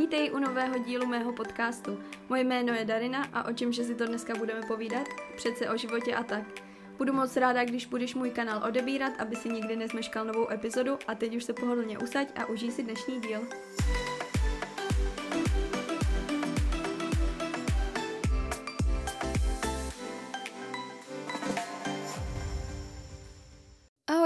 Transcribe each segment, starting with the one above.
Vítej u nového dílu mého podcastu. Moje jméno je Darina a o čemže si to dneska budeme povídat? Přece o životě a tak. Budu moc ráda, když budeš můj kanál odebírat, aby si nikdy nezmeškal novou epizodu a teď už se pohodlně usaď a užij si dnešní díl.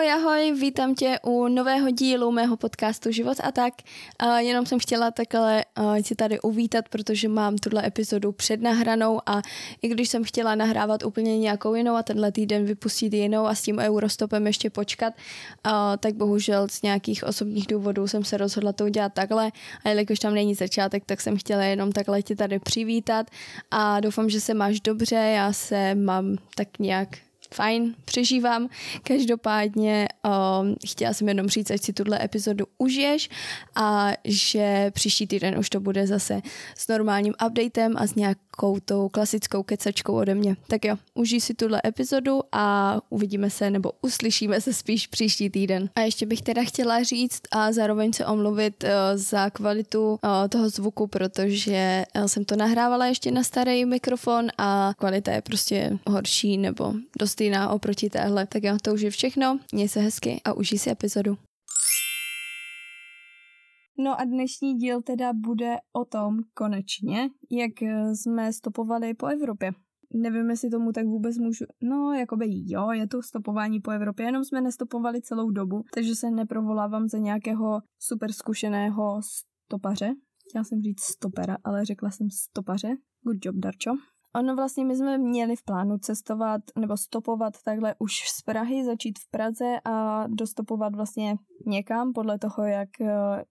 Ahoj, ahoj, vítám tě u nového dílu mého podcastu Život a tak. Uh, jenom jsem chtěla takhle uh, tě tady uvítat, protože mám tuhle epizodu přednahranou a i když jsem chtěla nahrávat úplně nějakou jinou a tenhle týden vypustit jinou a s tím Eurostopem ještě počkat, uh, tak bohužel z nějakých osobních důvodů jsem se rozhodla to udělat takhle a jelikož tam není začátek, tak jsem chtěla jenom takhle tě tady přivítat a doufám, že se máš dobře, já se mám tak nějak fajn, přežívám. Každopádně um, chtěla jsem jenom říct, ať si tuhle epizodu užiješ a že příští týden už to bude zase s normálním updatem a s nějakou tou klasickou kecačkou ode mě. Tak jo, užij si tuhle epizodu a uvidíme se nebo uslyšíme se spíš příští týden. A ještě bych teda chtěla říct a zároveň se omluvit uh, za kvalitu uh, toho zvuku, protože uh, jsem to nahrávala ještě na starý mikrofon a kvalita je prostě horší nebo dost jiná oproti téhle. Tak jo, to už je všechno. Měj se hezky a užij si epizodu. No a dnešní díl teda bude o tom konečně, jak eh, jsme stopovali po Evropě. Nevím, jestli tomu tak vůbec můžu... No, jakoby jo, je to stopování po Evropě, jenom jsme nestopovali celou dobu, takže se neprovolávám za nějakého super zkušeného stopaře. Chtěla jsem říct stopera, ale řekla jsem stopaře. Good job, Darčo. Ono vlastně my jsme měli v plánu cestovat nebo stopovat takhle už z Prahy, začít v Praze a dostopovat vlastně někam podle toho, jak, eh,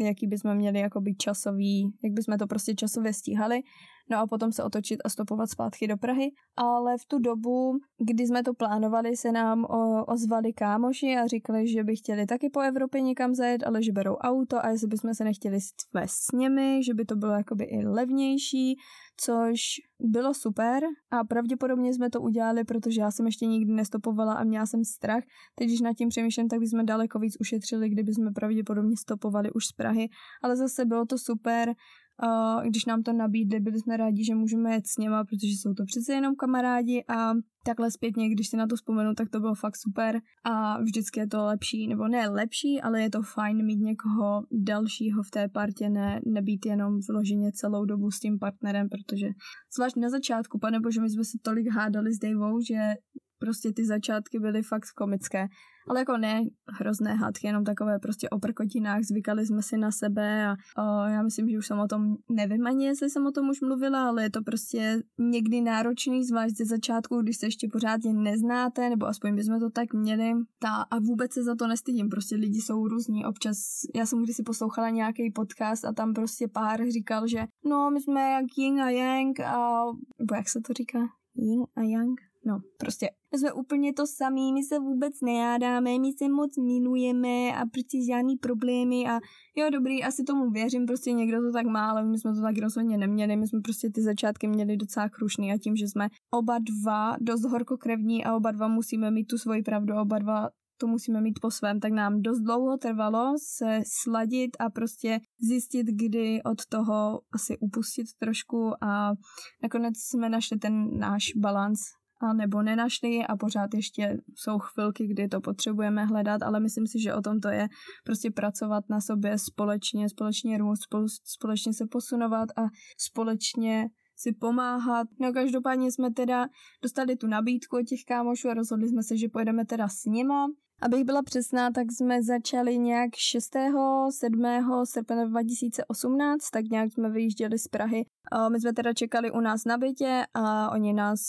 jaký bychom měli jakoby časový, jak bychom to prostě časově stíhali no a potom se otočit a stopovat zpátky do Prahy. Ale v tu dobu, kdy jsme to plánovali, se nám o, ozvali kámoši a říkali, že by chtěli taky po Evropě někam zajet, ale že berou auto a jestli bychom se nechtěli svést s nimi, že by to bylo jakoby i levnější, což bylo super a pravděpodobně jsme to udělali, protože já jsem ještě nikdy nestopovala a měla jsem strach. Teď, když nad tím přemýšlím, tak bychom daleko víc ušetřili, kdyby jsme pravděpodobně stopovali už z Prahy, ale zase bylo to super, když nám to nabídli, byli jsme rádi, že můžeme jet s něma, protože jsou to přece jenom kamarádi a takhle zpětně, když si na to vzpomenu, tak to bylo fakt super a vždycky je to lepší, nebo ne lepší, ale je to fajn mít někoho dalšího v té partě, ne, nebýt jenom vloženě celou dobu s tím partnerem, protože zvlášť na začátku, panebože my jsme se tolik hádali s Davou, že prostě ty začátky byly fakt komické. Ale jako ne hrozné hádky, jenom takové prostě o prkotinách, zvykali jsme si na sebe a o, já myslím, že už jsem o tom, nevím ani, jestli jsem o tom už mluvila, ale je to prostě někdy náročný, zvlášť ze začátku, když se ještě pořádně neznáte, nebo aspoň bychom to tak měli. Ta, a vůbec se za to nestydím, prostě lidi jsou různí. Občas, já jsem když si poslouchala nějaký podcast a tam prostě pár říkal, že no, my jsme jak yin a yang a, nebo jak se to říká? Yin a yang? No, prostě my jsme úplně to samý, my se vůbec nejádáme, my se moc milujeme a prostě žádný problémy a jo, dobrý, asi tomu věřím, prostě někdo to tak má, ale my jsme to tak rozhodně neměli, my jsme prostě ty začátky měli docela krušný a tím, že jsme oba dva dost horkokrevní a oba dva musíme mít tu svoji pravdu, oba dva to musíme mít po svém, tak nám dost dlouho trvalo se sladit a prostě zjistit, kdy od toho asi upustit trošku a nakonec jsme našli ten náš balans a nebo nenašli a pořád ještě jsou chvilky, kdy to potřebujeme hledat, ale myslím si, že o tom to je prostě pracovat na sobě společně, společně růst, společně se posunovat a společně si pomáhat. No každopádně jsme teda dostali tu nabídku od těch kámošů a rozhodli jsme se, že pojedeme teda s nima Abych byla přesná, tak jsme začali nějak 6. 7. srpna 2018, tak nějak jsme vyjížděli z Prahy. My jsme teda čekali u nás na bytě a oni nás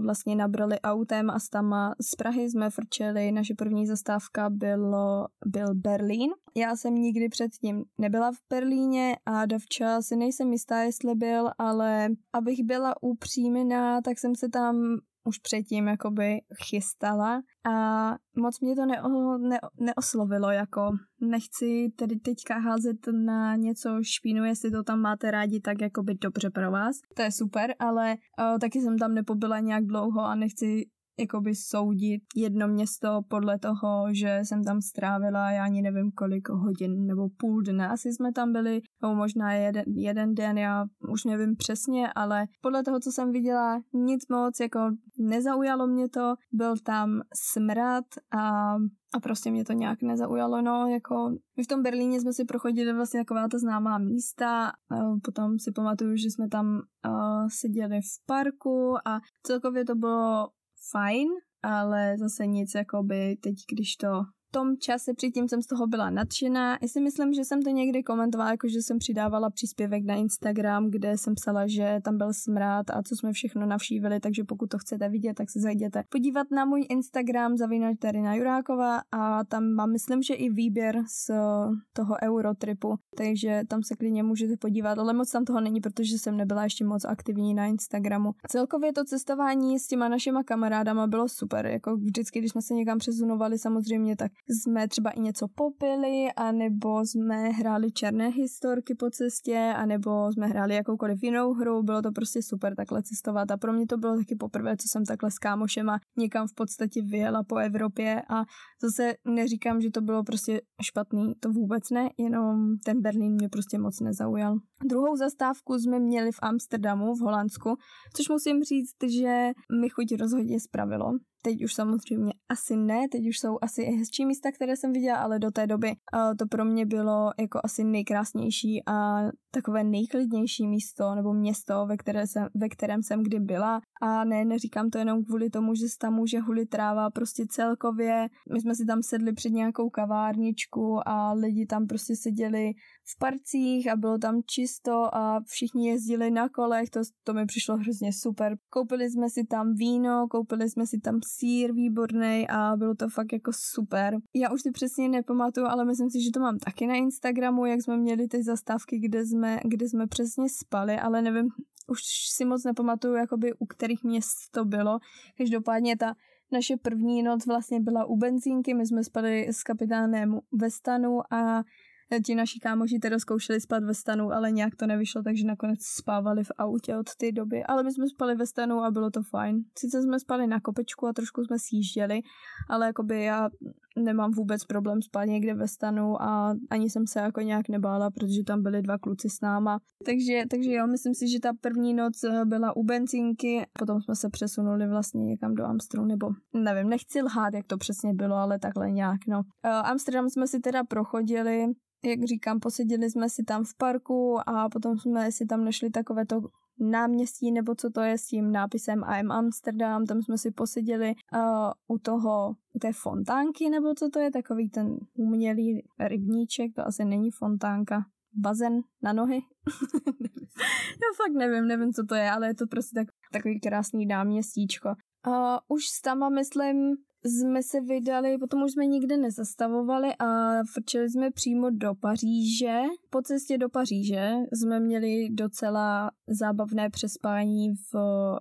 vlastně nabrali autem a tam z Prahy jsme frčeli. Naše první zastávka bylo, byl Berlín. Já jsem nikdy předtím nebyla v Berlíně a Davča si nejsem jistá, jestli byl, ale abych byla upřímná, tak jsem se tam už předtím jakoby chystala a moc mě to neo, ne, neoslovilo, jako nechci tedy teďka házet na něco špínu, jestli to tam máte rádi, tak jakoby dobře pro vás, to je super, ale o, taky jsem tam nepobyla nějak dlouho a nechci jakoby soudit jedno město podle toho, že jsem tam strávila, já ani nevím kolik hodin nebo půl dne. Asi jsme tam byli, nebo možná jeden, jeden den, já už nevím přesně, ale podle toho, co jsem viděla, nic moc, jako nezaujalo mě to, byl tam smrad a a prostě mě to nějak nezaujalo, no, jako v tom Berlíně jsme si prochodili vlastně taková ta známá místa, potom si pamatuju, že jsme tam uh, seděli v parku a celkově to bylo fajn, ale zase nic, jakoby teď, když to tom čase předtím jsem z toho byla nadšená. Já si myslím, že jsem to někdy komentovala, jako že jsem přidávala příspěvek na Instagram, kde jsem psala, že tam byl smrad a co jsme všechno navštívili, takže pokud to chcete vidět, tak se zajděte podívat na můj Instagram zavinač na Jurákova a tam mám, myslím, že i výběr z toho Eurotripu, takže tam se klidně můžete podívat, ale moc tam toho není, protože jsem nebyla ještě moc aktivní na Instagramu. Celkově to cestování s těma našima kamarádama bylo super, jako vždycky, když jsme se někam přesunovali samozřejmě, tak jsme třeba i něco popili, anebo jsme hráli černé historky po cestě, anebo jsme hráli jakoukoliv jinou hru, bylo to prostě super takhle cestovat a pro mě to bylo taky poprvé, co jsem takhle s kámošema někam v podstatě vyjela po Evropě a zase neříkám, že to bylo prostě špatný, to vůbec ne, jenom ten Berlín mě prostě moc nezaujal. Druhou zastávku jsme měli v Amsterdamu v Holandsku, což musím říct, že mi chuť rozhodně spravilo. Teď už samozřejmě asi ne, teď už jsou asi i hezčí místa, které jsem viděla, ale do té doby uh, to pro mě bylo jako asi nejkrásnější a takové nejklidnější místo nebo město, ve, které jsem, ve kterém jsem kdy byla. A ne, neříkám to jenom kvůli tomu, že se tam může hulit tráva, prostě celkově. My jsme si tam sedli před nějakou kavárničku a lidi tam prostě seděli v parcích a bylo tam čisto a všichni jezdili na kolech, to, to mi přišlo hrozně super. Koupili jsme si tam víno, koupili jsme si tam sír výborný a bylo to fakt jako super. Já už si přesně nepamatuju, ale myslím si, že to mám taky na Instagramu, jak jsme měli ty zastávky, kde jsme, kde jsme přesně spali, ale nevím, už si moc nepamatuju, jakoby u kterých měst to bylo. Každopádně ta naše první noc vlastně byla u benzínky, my jsme spali s kapitánem ve stanu a ti naši kámoši teda zkoušeli spát ve stanu, ale nějak to nevyšlo, takže nakonec spávali v autě od té doby. Ale my jsme spali ve stanu a bylo to fajn. Sice jsme spali na kopečku a trošku jsme sjížděli, ale jakoby já nemám vůbec problém spát někde ve stanu a ani jsem se jako nějak nebála, protože tam byli dva kluci s náma. Takže, takže jo, myslím si, že ta první noc eh, byla u benzínky, potom jsme se přesunuli vlastně někam do Amsterdamu, nebo nevím, nechci lhát, jak to přesně bylo, ale takhle nějak, no. Uh, Amsterdam jsme si teda prochodili, jak říkám, posedili jsme si tam v parku a potom jsme si tam našli takové to náměstí, nebo co to je s tím nápisem I'm Amsterdam, tam jsme si poseděli uh, u toho, u té fontánky, nebo co to je, takový ten umělý rybníček, to asi není fontánka, bazén na nohy. Já fakt nevím, nevím, co to je, ale je to prostě tak, takový krásný náměstíčko. Uh, už s tama, myslím, jsme se vydali, potom už jsme nikde nezastavovali a frčeli jsme přímo do Paříže. Po cestě do Paříže jsme měli docela zábavné přespání v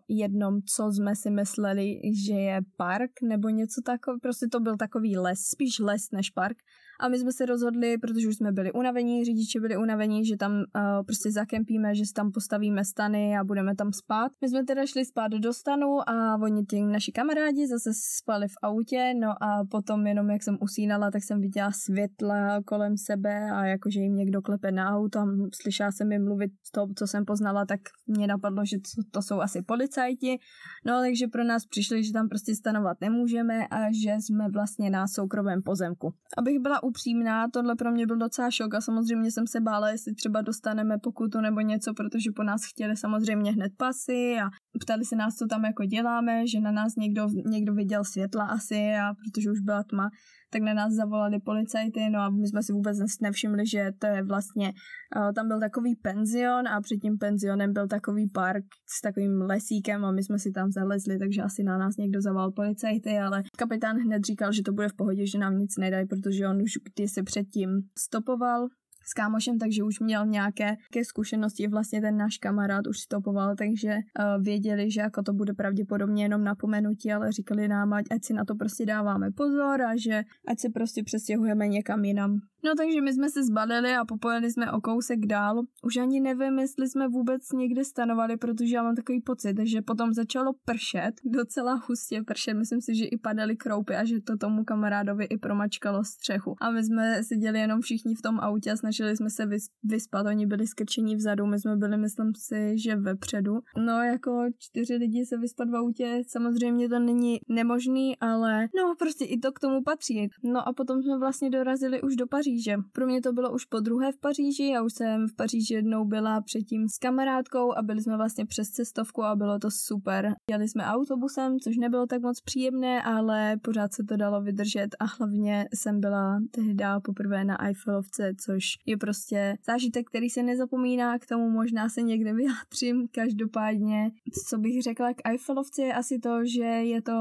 jednom, co jsme si mysleli, že je park nebo něco takového. Prostě to byl takový les, spíš les než park. A my jsme se rozhodli, protože už jsme byli unavení, řidiči byli unavení, že tam uh, prostě zakempíme, že tam postavíme stany a budeme tam spát. My jsme teda šli spát do stanu a oni ti naši kamarádi zase spali v autě, no a potom jenom jak jsem usínala, tak jsem viděla světla kolem sebe a jakože jim někdo klepe na auto a slyšela jsem jim mluvit toho, co jsem poznala, tak mě napadlo, že to, to jsou asi policajti. No takže pro nás přišli, že tam prostě stanovat nemůžeme a že jsme vlastně na soukromém pozemku. Abych byla upřímná, tohle pro mě byl docela šok a samozřejmě jsem se bála, jestli třeba dostaneme pokutu nebo něco, protože po nás chtěli samozřejmě hned pasy a ptali se nás, co tam jako děláme, že na nás někdo, někdo viděl světla asi a protože už byla tma, tak na nás zavolali policajty, no a my jsme si vůbec nevšimli, že to je vlastně, uh, tam byl takový penzion a před tím penzionem byl takový park s takovým lesíkem a my jsme si tam zalezli, takže asi na nás někdo zavolal policajty, ale kapitán hned říkal, že to bude v pohodě, že nám nic nedají, protože on už kdysi předtím stopoval s kámošem, takže už měl nějaké, nějaké zkušenosti, vlastně ten náš kamarád už stopoval, takže uh, věděli, že jako to bude pravděpodobně jenom napomenutí, ale říkali nám, ať, ať si na to prostě dáváme pozor a že ať se prostě přestěhujeme někam jinam. No takže my jsme se zbalili a popojeli jsme o kousek dál. Už ani nevím, jestli jsme vůbec někde stanovali, protože já mám takový pocit, že potom začalo pršet, docela hustě pršet. Myslím si, že i padaly kroupy a že to tomu kamarádovi i promačkalo střechu. A my jsme seděli jenom všichni v tom autě a jsme se vyspat. Oni byli skrčení vzadu, my jsme byli, myslím si, že vepředu. No jako čtyři lidi se vyspat v autě, samozřejmě to není nemožný, ale no prostě i to k tomu patří. No a potom jsme vlastně dorazili už do Paříže. Pro mě to bylo už po druhé v Paříži, já už jsem v Paříži jednou byla předtím s kamarádkou a byli jsme vlastně přes cestovku a bylo to super. Jeli jsme autobusem, což nebylo tak moc příjemné, ale pořád se to dalo vydržet a hlavně jsem byla tehdy poprvé na Eiffelovce, což je prostě zážitek, který se nezapomíná, k tomu možná se někde vyjádřím. Každopádně, co bych řekla k Eiffelovce je asi to, že je to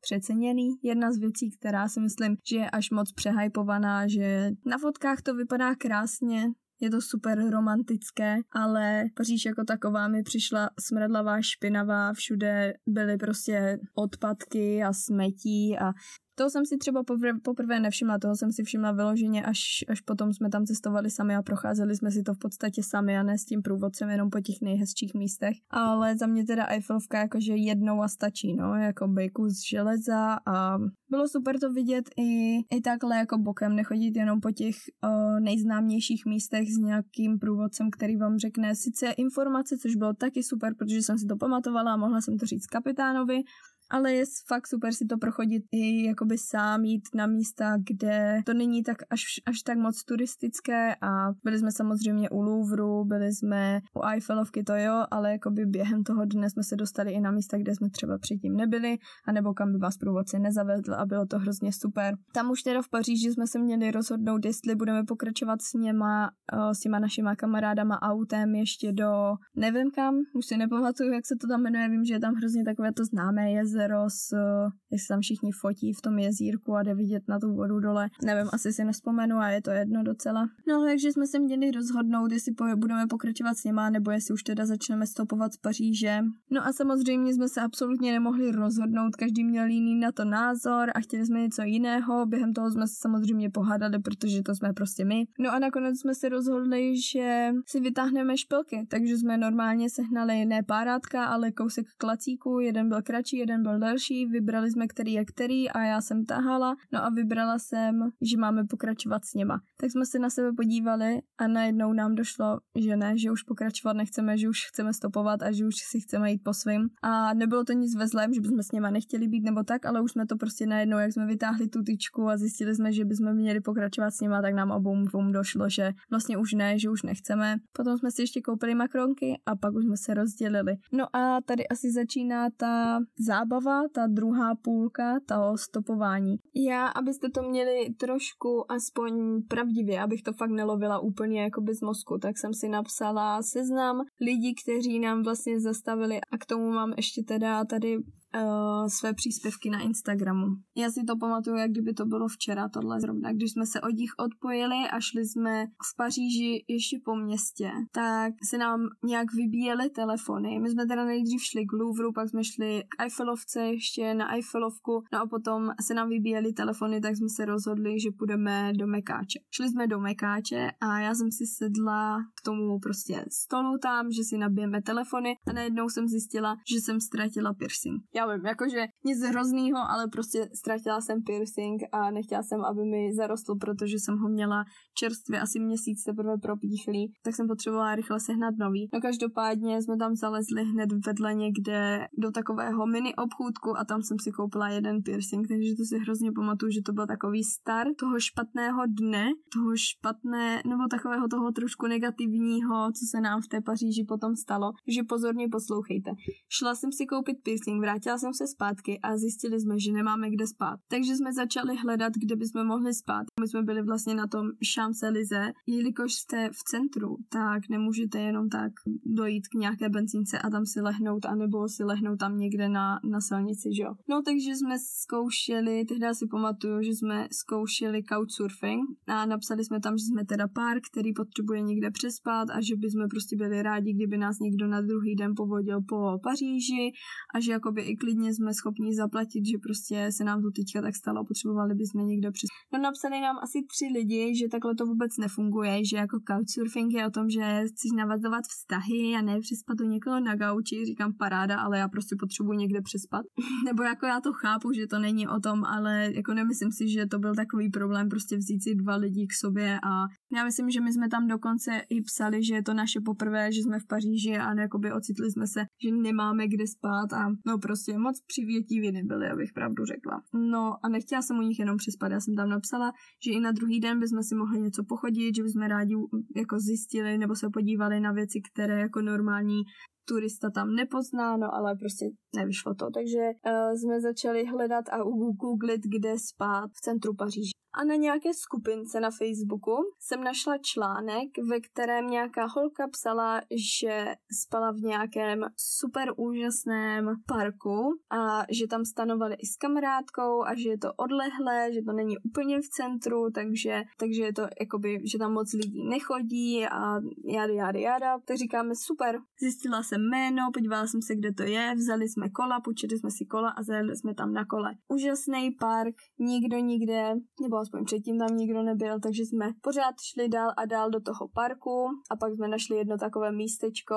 přeceněný. Jedna z věcí, která si myslím, že je až moc přehypovaná, že na fotkách to vypadá krásně, je to super romantické, ale Paříž jako taková mi přišla smradlavá, špinavá, všude byly prostě odpadky a smetí a toho jsem si třeba poprvé, poprvé nevšimla, toho jsem si všimla vyloženě, až, až potom jsme tam cestovali sami a procházeli jsme si to v podstatě sami a ne s tím průvodcem, jenom po těch nejhezčích místech. Ale za mě teda Eiffelovka jakože jednou a stačí, no, jako kus železa a bylo super to vidět i, i takhle jako bokem, nechodit jenom po těch uh, nejznámějších místech s nějakým průvodcem, který vám řekne sice informace, což bylo taky super, protože jsem si to pamatovala a mohla jsem to říct kapitánovi, ale je fakt super si to prochodit i jakoby sám jít na místa, kde to není tak až, až tak moc turistické a byli jsme samozřejmě u Louvru, byli jsme u Eiffelovky, to jo, ale jakoby během toho dne jsme se dostali i na místa, kde jsme třeba předtím nebyli, anebo kam by vás průvodce nezavedl a bylo to hrozně super. Tam už teda v Paříži jsme se měli rozhodnout, jestli budeme pokračovat s něma, eh, s těma našima kamarádama autem ještě do nevím kam, už si nepamatuju, jak se to tam jmenuje, vím, že je tam hrozně takové to známé jezero, jezero, s, jak se tam všichni fotí v tom jezírku a jde vidět na tu vodu dole. Nevím, asi si nespomenu a je to jedno docela. No takže jsme se měli rozhodnout, jestli budeme pokračovat s něma, nebo jestli už teda začneme stopovat z Paříže. No a samozřejmě jsme se absolutně nemohli rozhodnout, každý měl jiný na to názor a chtěli jsme něco jiného. Během toho jsme se samozřejmě pohádali, protože to jsme prostě my. No a nakonec jsme se rozhodli, že si vytáhneme špilky, takže jsme normálně sehnali ne párátka, ale kousek klacíku, jeden byl kratší, jeden byl byl další, vybrali jsme který je který a já jsem tahala, no a vybrala jsem, že máme pokračovat s něma. Tak jsme se na sebe podívali a najednou nám došlo, že ne, že už pokračovat nechceme, že už chceme stopovat a že už si chceme jít po svým. A nebylo to nic ve zlém, že bychom s něma nechtěli být nebo tak, ale už jsme to prostě najednou, jak jsme vytáhli tu tyčku a zjistili jsme, že bychom měli pokračovat s něma, tak nám obou dvou došlo, že vlastně už ne, že už nechceme. Potom jsme si ještě koupili makronky a pak už jsme se rozdělili. No a tady asi začíná ta zábava zábava, ta druhá půlka, to stopování. Já, abyste to měli trošku aspoň pravdivě, abych to fakt nelovila úplně jako bez mozku, tak jsem si napsala seznam lidí, kteří nám vlastně zastavili a k tomu mám ještě teda tady uh, své příspěvky na Instagramu. Já si to pamatuju, jak kdyby to bylo včera, tohle zrovna. Když jsme se od nich odpojili a šli jsme v Paříži ještě po městě, tak se nám nějak vybíjely telefony. My jsme teda nejdřív šli k Louvru, pak jsme šli k Eiffelovce ještě na Eiffelovku, no a potom se nám vybíjely telefony, tak jsme se rozhodli, že půjdeme do Mekáče. Šli jsme do Mekáče a já jsem si sedla k tomu prostě stolu tam, že si nabijeme telefony a najednou jsem zjistila, že jsem ztratila piercing. Já já vím, jakože nic hroznýho, ale prostě ztratila jsem piercing a nechtěla jsem, aby mi zarostl, protože jsem ho měla čerstvě asi měsíc teprve propíchlý, tak jsem potřebovala rychle sehnat nový. No každopádně jsme tam zalezli hned vedle někde do takového mini obchůdku a tam jsem si koupila jeden piercing, takže to si hrozně pamatuju, že to byl takový start toho špatného dne, toho špatné, nebo takového toho trošku negativního, co se nám v té Paříži potom stalo, že pozorně poslouchejte. Šla jsem si koupit piercing, vrátila vracela jsem se zpátky a zjistili jsme, že nemáme kde spát. Takže jsme začali hledat, kde bychom mohli spát. My jsme byli vlastně na tom Champs-Élysées, jelikož jste v centru, tak nemůžete jenom tak dojít k nějaké benzínce a tam si lehnout, anebo si lehnout tam někde na, na silnici, že jo. No takže jsme zkoušeli, tehdy si pamatuju, že jsme zkoušeli couchsurfing a napsali jsme tam, že jsme teda pár, který potřebuje někde přespat a že bychom prostě byli rádi, kdyby nás někdo na druhý den povodil po Paříži a že jakoby i klidně jsme schopni zaplatit, že prostě se nám to teďka tak stalo, potřebovali bychom někde přes. No napsali nám asi tři lidi, že takhle to vůbec nefunguje, že jako couchsurfing je o tom, že chceš navazovat vztahy a ne přespat u někoho na gauči, říkám paráda, ale já prostě potřebuji někde přespat. Nebo jako já to chápu, že to není o tom, ale jako nemyslím si, že to byl takový problém prostě vzít si dva lidi k sobě a já myslím, že my jsme tam dokonce i psali, že je to naše poprvé, že jsme v Paříži a jakoby ocitli jsme se, že nemáme kde spát a no prostě moc přivětiví nebyli, abych pravdu řekla. No a nechtěla jsem u nich jenom přespat, já jsem tam napsala, že i na druhý den bychom si mohli něco pochodit, že bychom rádi jako zjistili nebo se podívali na věci, které jako normální turista tam nepozná, no ale prostě nevyšlo to. Takže uh, jsme začali hledat a googlit, kde spát v centru Paříže. A na nějaké skupince na Facebooku jsem našla článek, ve kterém nějaká holka psala, že spala v nějakém super úžasném parku a že tam stanovali i s kamarádkou a že je to odlehlé, že to není úplně v centru, takže, takže je to jakoby, že tam moc lidí nechodí a jada, jada, jada. Tak říkáme super. Zjistila jsem jméno, podívala jsem se, kde to je, vzali jsme kola, půjčili jsme si kola a zajeli jsme tam na kole. Úžasný park, nikdo nikde, nebo aspoň předtím tam nikdo nebyl, takže jsme pořád šli dál a dál do toho parku a pak jsme našli jedno takové místečko,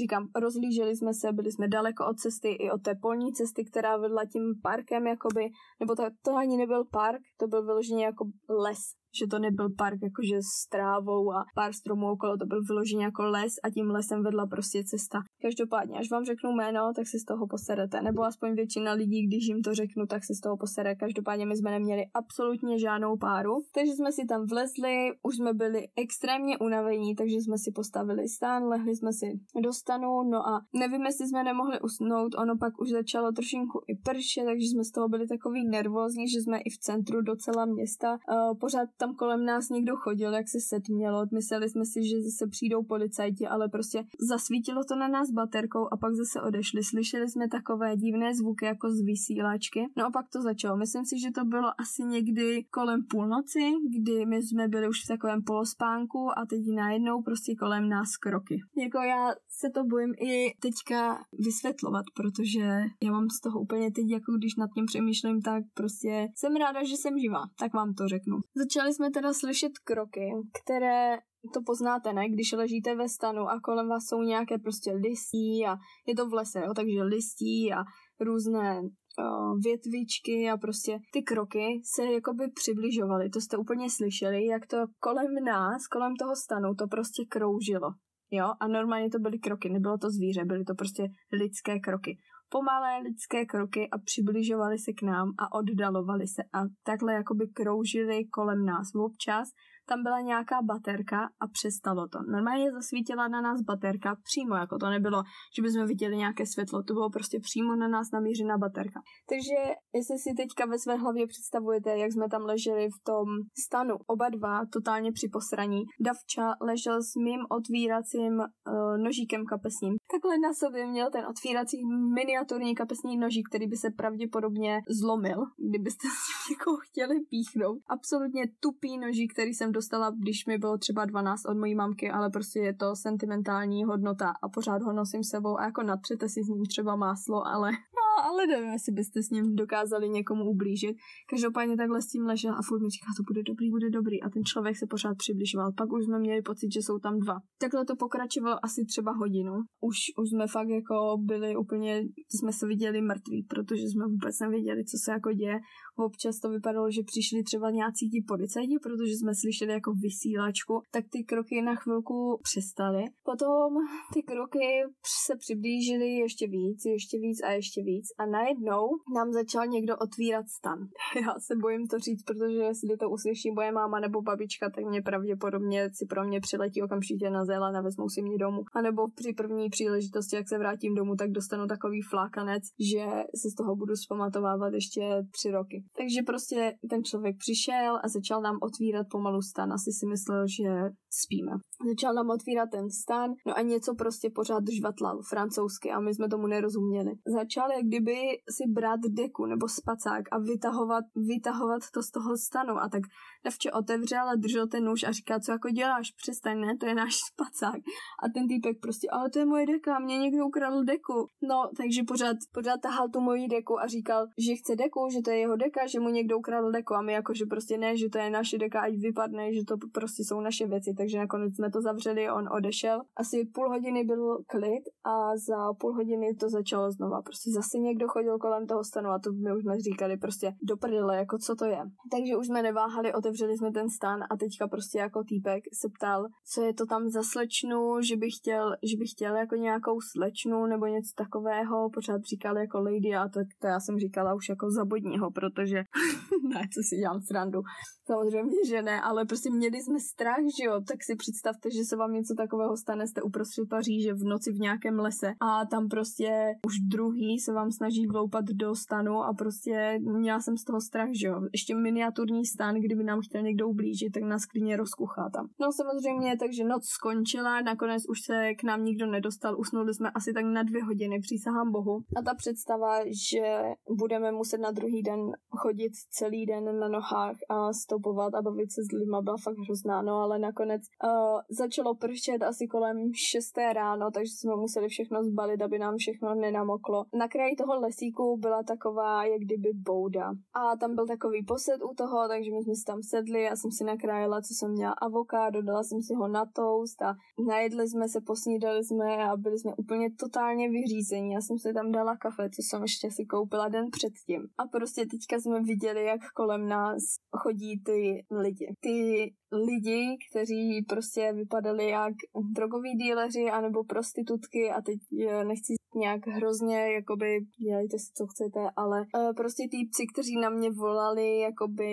říkám, rozlíželi jsme se, byli jsme daleko od cesty i od té polní cesty, která vedla tím parkem, jakoby, nebo to, to ani nebyl park, to byl vyloženě jako les, že to nebyl park jakože s trávou a pár stromů okolo, to byl vyloženě jako les a tím lesem vedla prostě cesta. Každopádně, až vám řeknu jméno, tak si z toho poserete, nebo aspoň většina lidí, když jim to řeknu, tak si z toho posere. Každopádně my jsme neměli absolutně žádnou páru, takže jsme si tam vlezli, už jsme byli extrémně unavení, takže jsme si postavili stán, lehli jsme si do stanu, no a nevím, jestli jsme nemohli usnout, ono pak už začalo trošinku i prše, takže jsme z toho byli takový nervózní, že jsme i v centru docela města. Uh, pořád tam kolem nás někdo chodil, jak se setmělo, mysleli jsme si, že zase přijdou policajti, ale prostě zasvítilo to na nás baterkou a pak zase odešli. Slyšeli jsme takové divné zvuky jako z vysílačky. No a pak to začalo. Myslím si, že to bylo asi někdy kolem půlnoci, kdy my jsme byli už v takovém polospánku a teď najednou prostě kolem nás kroky. Jako já se to bojím i teďka vysvětlovat, protože já mám z toho úplně teď, jako když nad tím přemýšlím, tak prostě jsem ráda, že jsem živá, tak vám to řeknu. Začali jsme teda slyšet kroky, které to poznáte, ne? Když ležíte ve stanu a kolem vás jsou nějaké prostě listí a je to v lese, jo? takže listí a různé uh, větvičky a prostě ty kroky se jakoby přibližovaly. To jste úplně slyšeli, jak to kolem nás, kolem toho stanu, to prostě kroužilo. Jo, a normálně to byly kroky, nebylo to zvíře, byly to prostě lidské kroky. Pomalé lidské kroky a přibližovali se k nám a oddalovali se a takhle jakoby kroužili kolem nás. Občas tam byla nějaká baterka a přestalo to. Normálně zasvítila na nás baterka přímo, jako to nebylo, že bychom viděli nějaké světlo, to bylo prostě přímo na nás namířená baterka. Takže jestli si teďka ve své hlavě představujete, jak jsme tam leželi v tom stanu, oba dva totálně při posraní, Davča ležel s mým otvíracím uh, nožíkem kapesním. Takhle na sobě měl ten otvírací miniaturní kapesní nožík, který by se pravděpodobně zlomil, kdybyste si někoho chtěli píchnout. Absolutně tupý nožík, který jsem dostala, když mi bylo třeba 12 od mojí mamky, ale prostě je to sentimentální hodnota a pořád ho nosím sebou a jako natřete si s ním třeba máslo, ale no, ale nevím, jestli byste s ním dokázali někomu ublížit. Každopádně takhle s tím ležel a furt mi říká, to bude dobrý, bude dobrý. A ten člověk se pořád přibližoval. Pak už jsme měli pocit, že jsou tam dva. Takhle to pokračovalo asi třeba hodinu. Už, už jsme fakt jako byli úplně, jsme se viděli mrtví, protože jsme vůbec nevěděli, co se jako děje. Občas to vypadalo, že přišli třeba nějací ti policajti, protože jsme slyšeli jako vysílačku, tak ty kroky na chvilku přestaly. Potom ty kroky se přiblížily ještě víc, ještě víc a ještě víc a najednou nám začal někdo otvírat stan. Já se bojím to říct, protože jestli to uslyší moje máma nebo babička, tak mě pravděpodobně si pro mě přiletí okamžitě na zéla a vezmou si mě domů. A nebo při první příležitosti, jak se vrátím domů, tak dostanu takový flákanec, že se z toho budu zpamatovávat ještě tři roky. Takže prostě ten člověk přišel a začal nám otvírat pomalu stan. Asi si myslel, že spíme. Začal nám otvírat ten stan, no a něco prostě pořád žvatlal francouzsky a my jsme tomu nerozuměli. Začal jak kdyby si brát deku nebo spacák a vytahovat, vytahovat to z toho stanu a tak Davče otevřel a držel ten nůž a říká, co jako děláš, přestaň, ne, to je náš spacák. A ten týpek prostě, ale to je moje deka, mě někdo ukradl deku. No, takže pořád, pořád tahal tu moji deku a říkal, že chce deku, že to je jeho deka, že mu někdo ukradl deku a my jako, že prostě ne, že to je naše deka, ať vypadne, že to prostě jsou naše věci, takže nakonec jsme to zavřeli, on odešel. Asi půl hodiny byl klid a za půl hodiny to začalo znova. Prostě zase někdo chodil kolem toho stanu a to my už jsme říkali prostě do prdele, jako co to je. Takže už jsme neváhali, otevřeli jsme ten stan a teďka prostě jako týpek se ptal, co je to tam za slečnu, že bych chtěl, že bych chtěl jako nějakou slečnu nebo něco takového, pořád říkal jako lady a to, to já jsem říkala už jako zabodního, protože ne, co si dělám srandu. Samozřejmě, že ne, ale prostě měli jsme strach, že jo, si představte, že se vám něco takového stane, jste uprostřed Paříže v noci v nějakém lese a tam prostě už druhý se vám snaží vloupat do stanu a prostě měla jsem z toho strach, že jo. Ještě miniaturní stan, kdyby nám chtěl někdo ublížit, tak nás klidně rozkuchá tam. No samozřejmě, takže noc skončila, nakonec už se k nám nikdo nedostal, usnuli jsme asi tak na dvě hodiny, přísahám bohu. A ta představa, že budeme muset na druhý den chodit celý den na nohách a stopovat a bavit se s lidma byla fakt hrozná, no ale nakonec uh, začalo pršet asi kolem 6 ráno, takže jsme museli všechno zbalit, aby nám všechno nenamoklo. Na kraji toho lesíku byla taková jak kdyby bouda. A tam byl takový posed u toho, takže my jsme si tam sedli, já jsem si nakrájela, co jsem měla avokádo, dala jsem si ho na toast a najedli jsme se, posnídali jsme a byli jsme úplně totálně vyřízení. Já jsem si tam dala kafe, co jsem ještě si koupila den předtím. A prostě teďka jsme viděli, jak kolem nás chodí ty lidi. Ty lidi, kteří prostě vypadali jak drogoví díleři anebo prostitutky a teď eh, nechci nějak hrozně, jakoby dělejte si, co chcete, ale uh, prostě týpci, kteří na mě volali, jakoby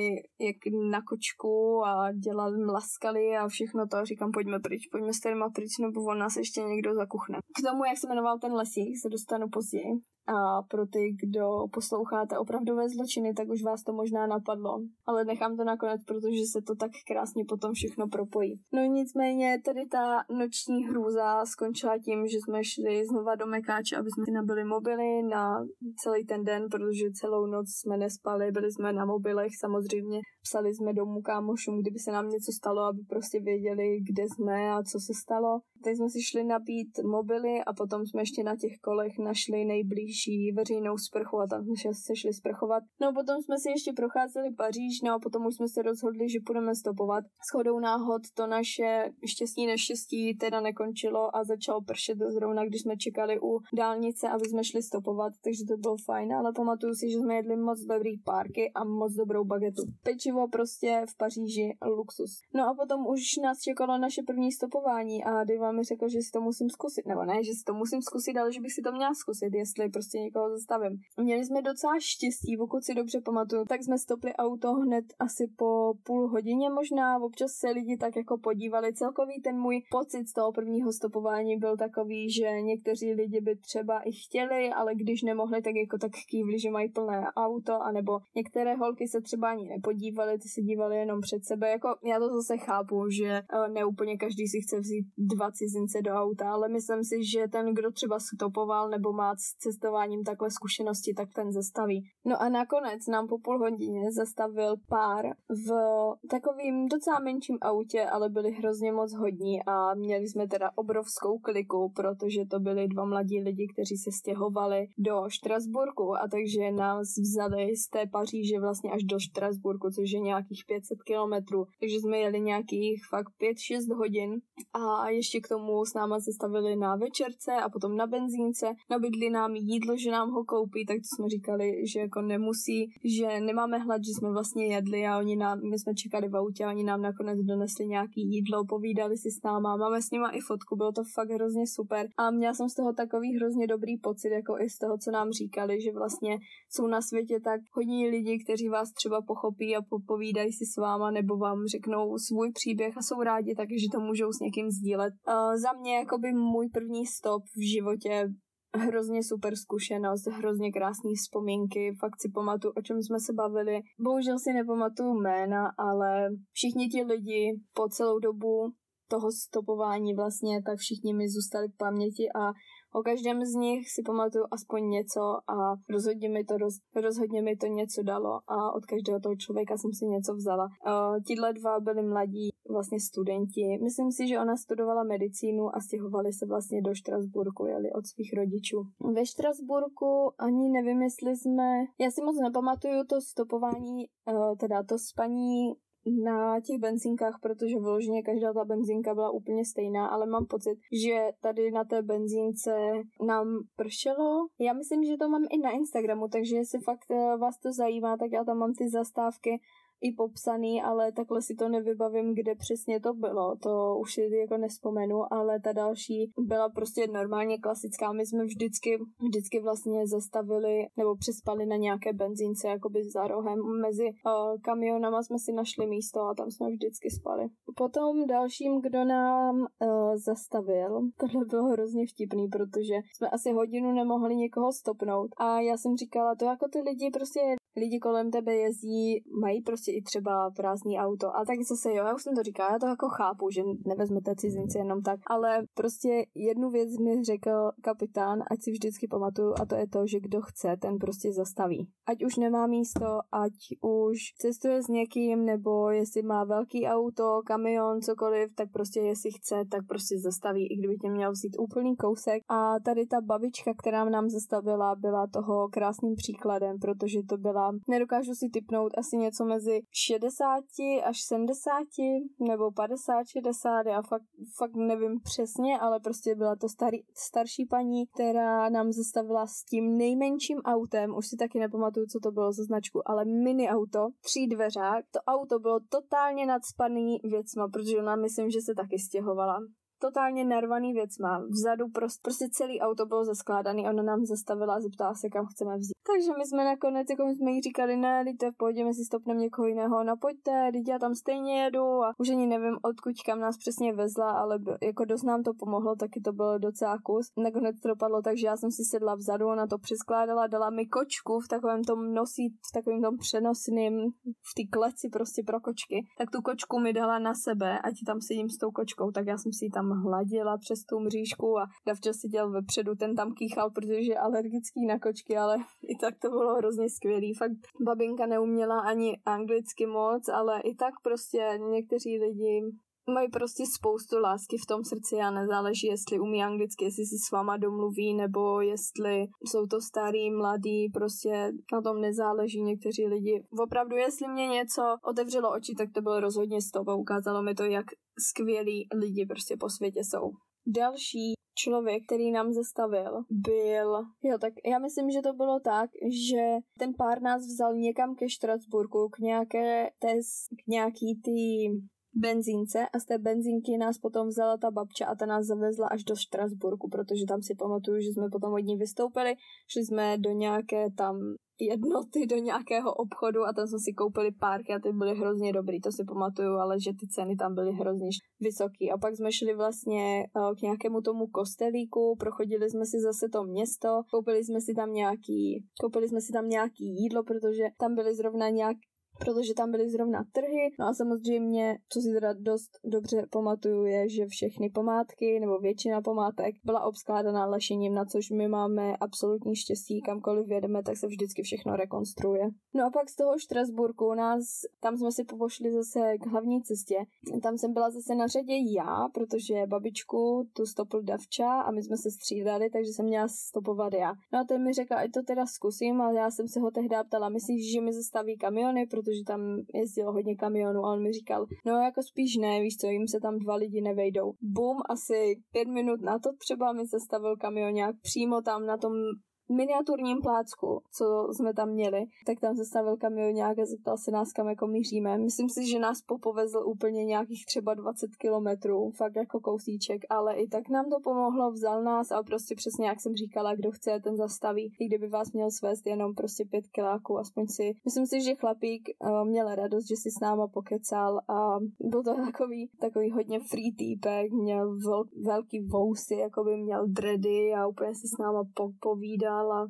jak na kočku a dělali, mlaskali a všechno to a říkám, pojďme pryč, pojďme s těma pryč, nebo on nás ještě někdo zakuchne. K tomu, jak se jmenoval ten lesík, se dostanu později. A pro ty, kdo posloucháte opravdové zločiny, tak už vás to možná napadlo. Ale nechám to nakonec, protože se to tak krásně potom všechno propojí. No nicméně tady ta noční hrůza skončila tím, že jsme šli znova do Mekáče, aby jsme si nabili mobily na celý ten den, protože celou noc jsme nespali, byli jsme na mobilech samozřejmě. Psali jsme domů kámošům, kdyby se nám něco stalo, aby prostě věděli, kde jsme a co se stalo. Teď jsme si šli napít mobily a potom jsme ještě na těch kolech našli nejblížší veřejnou sprchu a tam jsme se šli sprchovat. No a potom jsme si ještě procházeli Paříž, no a potom už jsme se rozhodli, že půjdeme stopovat. S chodou náhod to naše štěstí neštěstí teda nekončilo a začalo pršet zrovna, když jsme čekali u dálnice, aby jsme šli stopovat, takže to bylo fajn, ale pamatuju si, že jsme jedli moc dobrý párky a moc dobrou bagetu. Pečivo prostě v Paříži luxus. No a potom už nás čekalo naše první stopování a Diva mi řekl, že si to musím zkusit, nebo ne, že si to musím zkusit, ale že bych si to měla zkusit, jestli prostě někoho zastavím. Měli jsme docela štěstí, pokud si dobře pamatuju, tak jsme stopli auto hned asi po půl hodině možná, občas se lidi tak jako podívali. Celkový ten můj pocit z toho prvního stopování byl takový, že někteří lidi by třeba i chtěli, ale když nemohli, tak jako tak kývli, že mají plné auto, anebo některé holky se třeba ani nepodívaly, ty se dívaly jenom před sebe. Jako já to zase chápu, že eh, ne úplně každý si chce vzít dva cizince do auta, ale myslím si, že ten, kdo třeba stopoval nebo má s cestováním takhle zkušenosti, tak ten zastaví. No a nakonec nám po půl hodině zastavil pár v takovým docela menším autě, ale byli hrozně moc hodní a měli jsme teda obrovskou kliku, protože to byli dva mladí lidi, kteří se stěhovali do Štrasburku a takže nás vzali z té Paříže vlastně až do Štrasburku, což je nějakých 500 kilometrů. Takže jsme jeli nějakých fakt 5-6 hodin a ještě k tomu s náma zastavili na večerce a potom na benzínce, nabídli nám jídlo, že nám ho koupí, tak to jsme říkali, že jako nemusí, že nemáme hlad, že jsme vlastně jedli a oni nám, my jsme čekali v autě a oni nám nakonec donesli nějaký jídlo, povídali si s náma, máme s nima i fotku, bylo to fakt hrozně super a měla jsem z toho takový hrozně dobrý pocit, jako i z toho, co nám říkali, že vlastně jsou na světě tak hodní lidi, kteří vás třeba pochopí a popovídají si s váma nebo vám řeknou svůj příběh a jsou rádi taky, že to můžou s někým sdílet. Uh, za mě jakoby můj první stop v životě hrozně super zkušenost, hrozně krásné vzpomínky, fakt si pamatuju, o čem jsme se bavili. Bohužel si nepamatuju jména, ale všichni ti lidi po celou dobu toho stopování vlastně, tak všichni mi zůstali v paměti a O každém z nich si pamatuju aspoň něco a rozhodně mi to, roz, rozhodně mi to něco dalo a od každého toho člověka jsem si něco vzala. Uh, Tihle dva byli mladí vlastně studenti. Myslím si, že ona studovala medicínu a stěhovali se vlastně do Štrasburku, jeli od svých rodičů. Ve Štrasburku ani nevím, jestli jsme... Já si moc nepamatuju to stopování, uh, teda to spaní na těch benzínkách, protože vyloženě každá ta benzínka byla úplně stejná, ale mám pocit, že tady na té benzínce nám pršelo. Já myslím, že to mám i na Instagramu, takže jestli fakt eh, vás to zajímá, tak já tam mám ty zastávky i popsaný, ale takhle si to nevybavím, kde přesně to bylo, to už si jako nespomenu, ale ta další byla prostě normálně klasická. My jsme vždycky, vždycky vlastně zastavili nebo přespali na nějaké benzínce, jakoby za rohem. Mezi uh, kamionama jsme si našli místo a tam jsme vždycky spali. Potom dalším, kdo nám uh, zastavil, tohle bylo hrozně vtipný, protože jsme asi hodinu nemohli někoho stopnout a já jsem říkala, to jako ty lidi prostě lidi kolem tebe jezdí, mají prostě i třeba prázdný auto. A tak zase jo, já už jsem to říkala, já to jako chápu, že nevezmete cizinci jenom tak, ale prostě jednu věc mi řekl kapitán, ať si vždycky pamatuju, a to je to, že kdo chce, ten prostě zastaví. Ať už nemá místo, ať už cestuje s někým, nebo jestli má velký auto, kamion, cokoliv, tak prostě jestli chce, tak prostě zastaví, i kdyby tě měl vzít úplný kousek. A tady ta babička, která nám zastavila, byla toho krásným příkladem, protože to byla, nedokážu si typnout, asi něco mezi 60 až 70 nebo 50, 60, já fakt, fakt nevím přesně, ale prostě byla to starý, starší paní, která nám zastavila s tím nejmenším autem, už si taky nepamatuju, co to bylo za značku, ale mini auto, tří dveřák. To auto bylo totálně nadspaný věcma, protože ona myslím, že se taky stěhovala totálně narvaný věc má. Vzadu prostě, prostě celý auto bylo zaskládaný, ona nám zastavila a zeptala se, kam chceme vzít. Takže my jsme nakonec, jako my jsme jí říkali, ne, teď my si stopneme někoho jiného, no pojďte, teď já tam stejně jedu a už ani nevím, odkud kam nás přesně vezla, ale jako dost nám to pomohlo, taky to bylo docela kus. Nakonec to dopadlo tak, že já jsem si sedla vzadu, ona to přeskládala, dala mi kočku v takovém tom nosí, v takovém tom přenosným, v té kleci prostě pro kočky. Tak tu kočku mi dala na sebe, ať tam sedím s tou kočkou, tak já jsem si ji tam hladila přes tu mřížku a Davča si dělal vepředu, ten tam kýchal, protože je alergický na kočky, ale i tak to bylo hrozně skvělý. Fakt babinka neuměla ani anglicky moc, ale i tak prostě někteří lidi mají prostě spoustu lásky v tom srdci a nezáleží, jestli umí anglicky, jestli si s váma domluví, nebo jestli jsou to starý, mladý, prostě na tom nezáleží někteří lidi. Opravdu, jestli mě něco otevřelo oči, tak to bylo rozhodně s tobou. Ukázalo mi to, jak skvělí lidi prostě po světě jsou. Další člověk, který nám zastavil, byl, jo, tak já myslím, že to bylo tak, že ten pár nás vzal někam ke Štrasburku, k nějaké, tes, k nějaký ty benzínce a z té benzínky nás potom vzala ta babča a ta nás zavezla až do Štrasburku, protože tam si pamatuju, že jsme potom od ní vystoupili, šli jsme do nějaké tam jednoty do nějakého obchodu a tam jsme si koupili párky a ty byly hrozně dobrý, to si pamatuju, ale že ty ceny tam byly hrozně vysoký. A pak jsme šli vlastně eh, k nějakému tomu kostelíku, prochodili jsme si zase to město, koupili jsme si tam nějaký, koupili jsme si tam nějaký jídlo, protože tam byly zrovna nějak, protože tam byly zrovna trhy. No a samozřejmě, co si teda dost dobře pamatuju, je, že všechny památky nebo většina památek byla obskládaná lešením, na což my máme absolutní štěstí, kamkoliv jedeme, tak se vždycky všechno rekonstruuje. No a pak z toho Štrasburku nás, tam jsme si pošli zase k hlavní cestě. Tam jsem byla zase na řadě já, protože babičku tu stopl Davča a my jsme se střídali, takže jsem měla stopovat já. No a ten mi řekl, ať to teda zkusím a já jsem se ho tehdy ptala, myslíš, že mi zastaví kamiony, protože protože tam jezdilo hodně kamionů a on mi říkal, no jako spíš ne, víš co, jim se tam dva lidi nevejdou. Bum, asi pět minut na to třeba mi zastavil kamion nějak přímo tam na tom miniaturním plácku, co jsme tam měli, tak tam zastavil kamionák a zeptal se nás, kam jako míříme. Myslím si, že nás popovezl úplně nějakých třeba 20 kilometrů, fakt jako kousíček, ale i tak nám to pomohlo, vzal nás a prostě přesně jak jsem říkala, kdo chce, ten zastaví. I kdyby vás měl svést jenom prostě pět kiláků, aspoň si. Myslím si, že chlapík uh, měl radost, že si s náma pokecal a byl to takový, takový hodně free týpek, měl vel, velký vousy, jako by měl dready a úplně si s náma po- povídal dál a,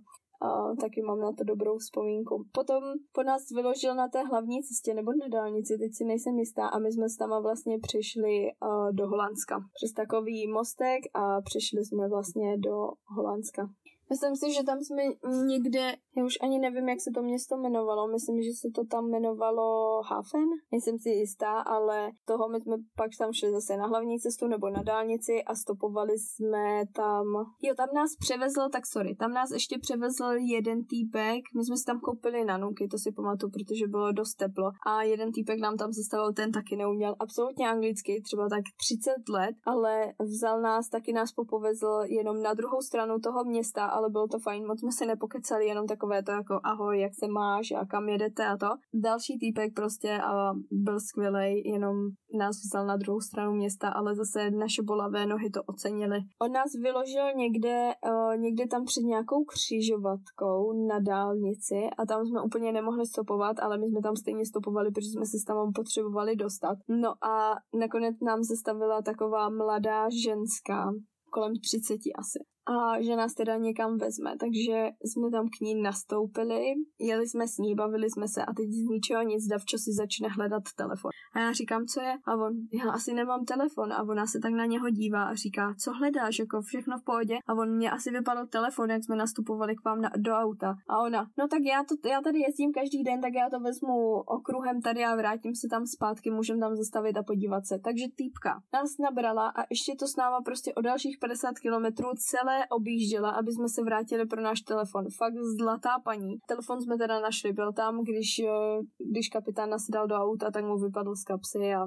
a taky mám na to dobrou vzpomínku. Potom po nás vyložil na té hlavní cestě nebo na dálnici, teď si nejsem jistá a my jsme s tama vlastně přišli uh, do Holandska. Přes takový mostek a přišli jsme vlastně do Holandska. Myslím si, že tam jsme někde, já už ani nevím, jak se to město jmenovalo, myslím, že se to tam jmenovalo Hafen, nejsem si jistá, ale toho my jsme pak tam šli zase na hlavní cestu nebo na dálnici a stopovali jsme tam, jo, tam nás převezl, tak sorry, tam nás ještě převezl jeden týpek, my jsme si tam koupili nanuky, to si pamatuju, protože bylo dost teplo. A jeden týpek nám tam zastavil, ten taky neuměl absolutně anglicky, třeba tak 30 let, ale vzal nás, taky nás popovezl jenom na druhou stranu toho města, ale bylo to fajn, moc jsme se nepokecali, jenom takové to jako ahoj, jak se máš a kam jedete a to. Další týpek prostě a byl skvělý, jenom nás vzal na druhou stranu města, ale zase naše bolavé nohy to ocenili. On nás vyložil někde, uh, někde tam před nějakou křižovatkou na dálnici a tam jsme úplně nemohli stopovat, ale my jsme tam stejně stopovali, protože jsme se tam potřebovali dostat. No a nakonec nám zastavila taková mladá ženská, kolem 30 asi a že nás teda někam vezme, takže jsme tam k ní nastoupili, jeli jsme s ní, bavili jsme se a teď z ničeho nic Davčo si začne hledat telefon. A já říkám, co je? A on, já asi nemám telefon a ona se tak na něho dívá a říká, co hledáš, jako všechno v pohodě? A on mě asi vypadl telefon, jak jsme nastupovali k vám na, do auta. A ona, no tak já, to, já tady jezdím každý den, tak já to vezmu okruhem tady a vrátím se tam zpátky, můžem tam zastavit a podívat se. Takže týpka nás nabrala a ještě to s náma prostě o dalších 50 kilometrů celé celé objížděla, aby jsme se vrátili pro náš telefon. Fakt zlatá paní. Telefon jsme teda našli, byl tam, když, eh, když kapitán nás dal do auta, tak mu vypadl z kapsy a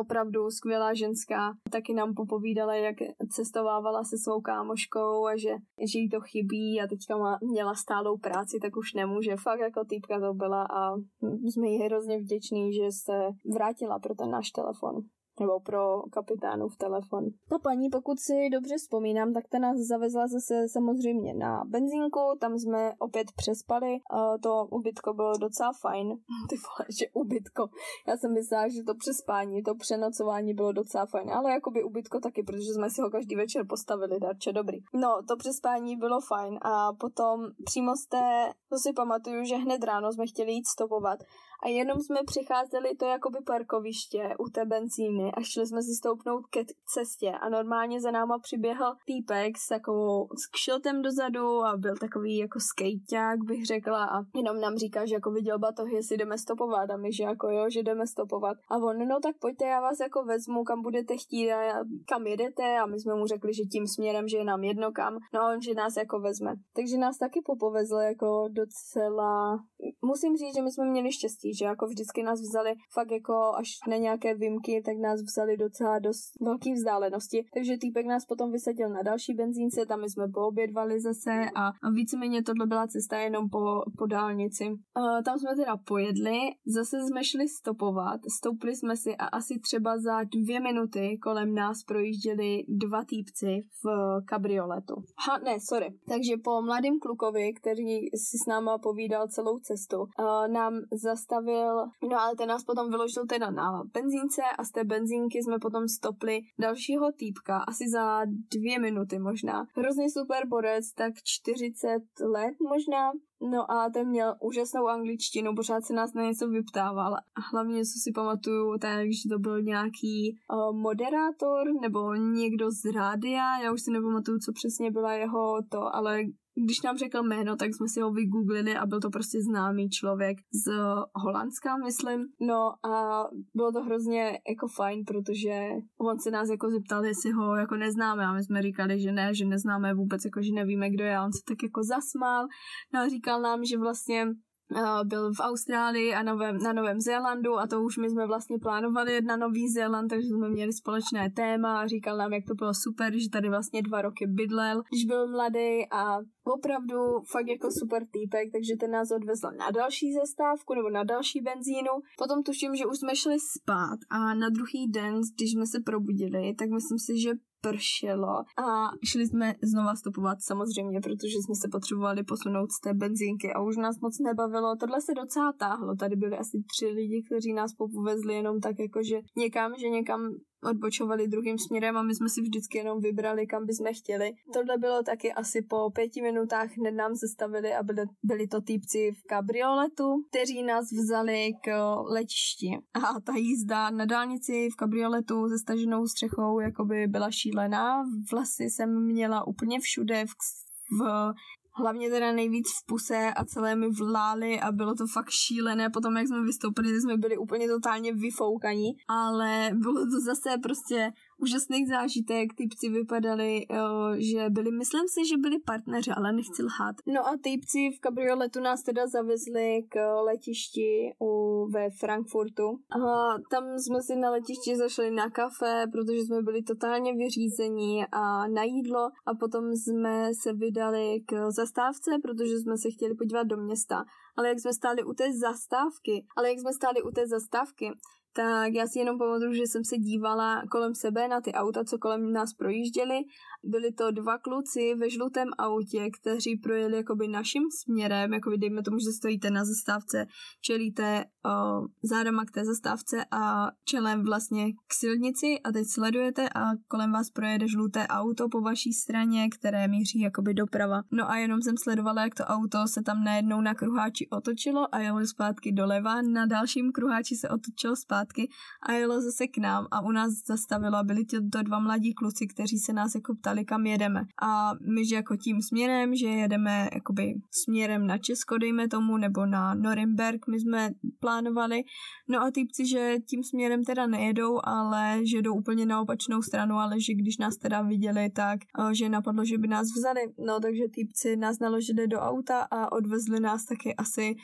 opravdu skvělá ženská. Taky nám popovídala, jak cestovávala se svou kámoškou a že, že jí to chybí a teďka má, měla stálou práci, tak už nemůže. Fakt jako týpka to byla a jsme jí hrozně vděční, že se vrátila pro ten náš telefon nebo pro kapitánův telefon. Ta paní, pokud si dobře vzpomínám, tak ta nás zavezla zase samozřejmě na benzínku, tam jsme opět přespali, to ubytko bylo docela fajn. Ty vole, že ubytko. Já jsem myslela, že to přespání, to přenocování bylo docela fajn, ale jakoby ubytko taky, protože jsme si ho každý večer postavili, darče, dobrý. No, to přespání bylo fajn a potom přímo z té, to si pamatuju, že hned ráno jsme chtěli jít stopovat a jenom jsme přicházeli to jakoby parkoviště u té benzíny a šli jsme si stoupnout ke cestě. A normálně za náma přiběhl týpek s takovou s kšiltem dozadu a byl takový jako skejťák bych řekla. A jenom nám říká, že jako viděl batoh, jestli jdeme stopovat. A my, že jako jo, že jdeme stopovat. A on, no tak pojďte, já vás jako vezmu, kam budete chtít a kam jedete. A my jsme mu řekli, že tím směrem, že je nám jedno kam, no a on, že nás jako vezme. Takže nás taky popovezl jako docela, musím říct, že my jsme měli štěstí, že jako vždycky nás vzali fakt jako až na nějaké výjimky, tak nás vzali docela dost velký vzdálenosti. Takže týpek nás potom vysadil na další benzínce, tam jsme poobědvali zase a, víceméně tohle byla cesta jenom po, po dálnici. Uh, tam jsme teda pojedli, zase jsme šli stopovat, stoupli jsme si a asi třeba za dvě minuty kolem nás projížděli dva týpci v kabrioletu. Ha, ne, sorry. Takže po mladém klukovi, který si s náma povídal celou cestu, uh, nám zastavil zastavil, no ale ten nás potom vyložil teda na benzínce a z té benzínky jsme potom stopli dalšího týpka, asi za dvě minuty možná. Hrozně super borec, tak 40 let možná, No a ten měl úžasnou angličtinu, pořád se nás na něco vyptával. A hlavně, co si pamatuju, tak, že to byl nějaký uh, moderátor nebo někdo z rádia, já už si nepamatuju, co přesně byla jeho to, ale když nám řekl jméno, tak jsme si ho vygooglili a byl to prostě známý člověk z Holandska, myslím. No a bylo to hrozně jako fajn, protože on se nás jako zeptal, jestli ho jako neznáme a my jsme říkali, že ne, že neznáme vůbec, jako že nevíme, kdo je a on se tak jako zasmál. No a říkal nám, že vlastně byl v Austrálii a novém, na Novém Zélandu a to už my jsme vlastně plánovali na Nový Zéland, takže jsme měli společné téma a říkal nám, jak to bylo super, že tady vlastně dva roky bydlel, když byl mladý a opravdu fakt jako super týpek, takže ten nás odvezl na další zastávku nebo na další benzínu. Potom tuším, že už jsme šli spát a na druhý den, když jsme se probudili, tak myslím si, že pršelo a šli jsme znova stopovat samozřejmě, protože jsme se potřebovali posunout z té benzínky a už nás moc nebavilo. Tohle se docela táhlo. Tady byli asi tři lidi, kteří nás popovezli jenom tak jako, že někam, že někam odbočovali druhým směrem a my jsme si vždycky jenom vybrali, kam bychom chtěli. Tohle bylo taky asi po pěti minutách hned nám zastavili a byli, byli to týpci v kabrioletu, kteří nás vzali k letišti. A ta jízda na dálnici v kabrioletu se staženou střechou jakoby byla šílená. Vlasy jsem měla úplně všude v, v hlavně teda nejvíc v puse a celé mi vlály a bylo to fakt šílené. Potom, jak jsme vystoupili, jsme byli úplně totálně vyfoukaní, ale bylo to zase prostě úžasný zážitek, typci vypadali, že byli, myslím si, že byli partneři, ale nechci lhát. No a typci v kabrioletu nás teda zavezli k letišti u, ve Frankfurtu. A tam jsme si na letišti zašli na kafe, protože jsme byli totálně vyřízení a na jídlo a potom jsme se vydali k zastávce, protože jsme se chtěli podívat do města. Ale jak jsme stáli u té zastávky, ale jak jsme stáli u té zastávky, tak já si jenom pamatuju, že jsem se dívala kolem sebe na ty auta, co kolem nás projížděly. Byli to dva kluci ve žlutém autě, kteří projeli jakoby naším směrem, jakoby dejme tomu, že stojíte na zastávce, čelíte o, zádama k té zastávce a čelem vlastně k silnici a teď sledujete a kolem vás projede žluté auto po vaší straně, které míří jakoby doprava. No a jenom jsem sledovala, jak to auto se tam najednou na kruháči otočilo a jelo zpátky doleva, na dalším kruháči se otočilo zpátky a jelo zase k nám a u nás zastavilo a byli to dva mladí kluci, kteří se nás jako ptali, kam jedeme. A my, že jako tím směrem, že jedeme jakoby směrem na Česko, dejme tomu, nebo na Norimberg, my jsme plánovali. No a týpci, že tím směrem teda nejedou, ale že jdou úplně na opačnou stranu, ale že když nás teda viděli, tak že napadlo, že by nás vzali. No takže týpci nás naložili do auta a odvezli nás taky asi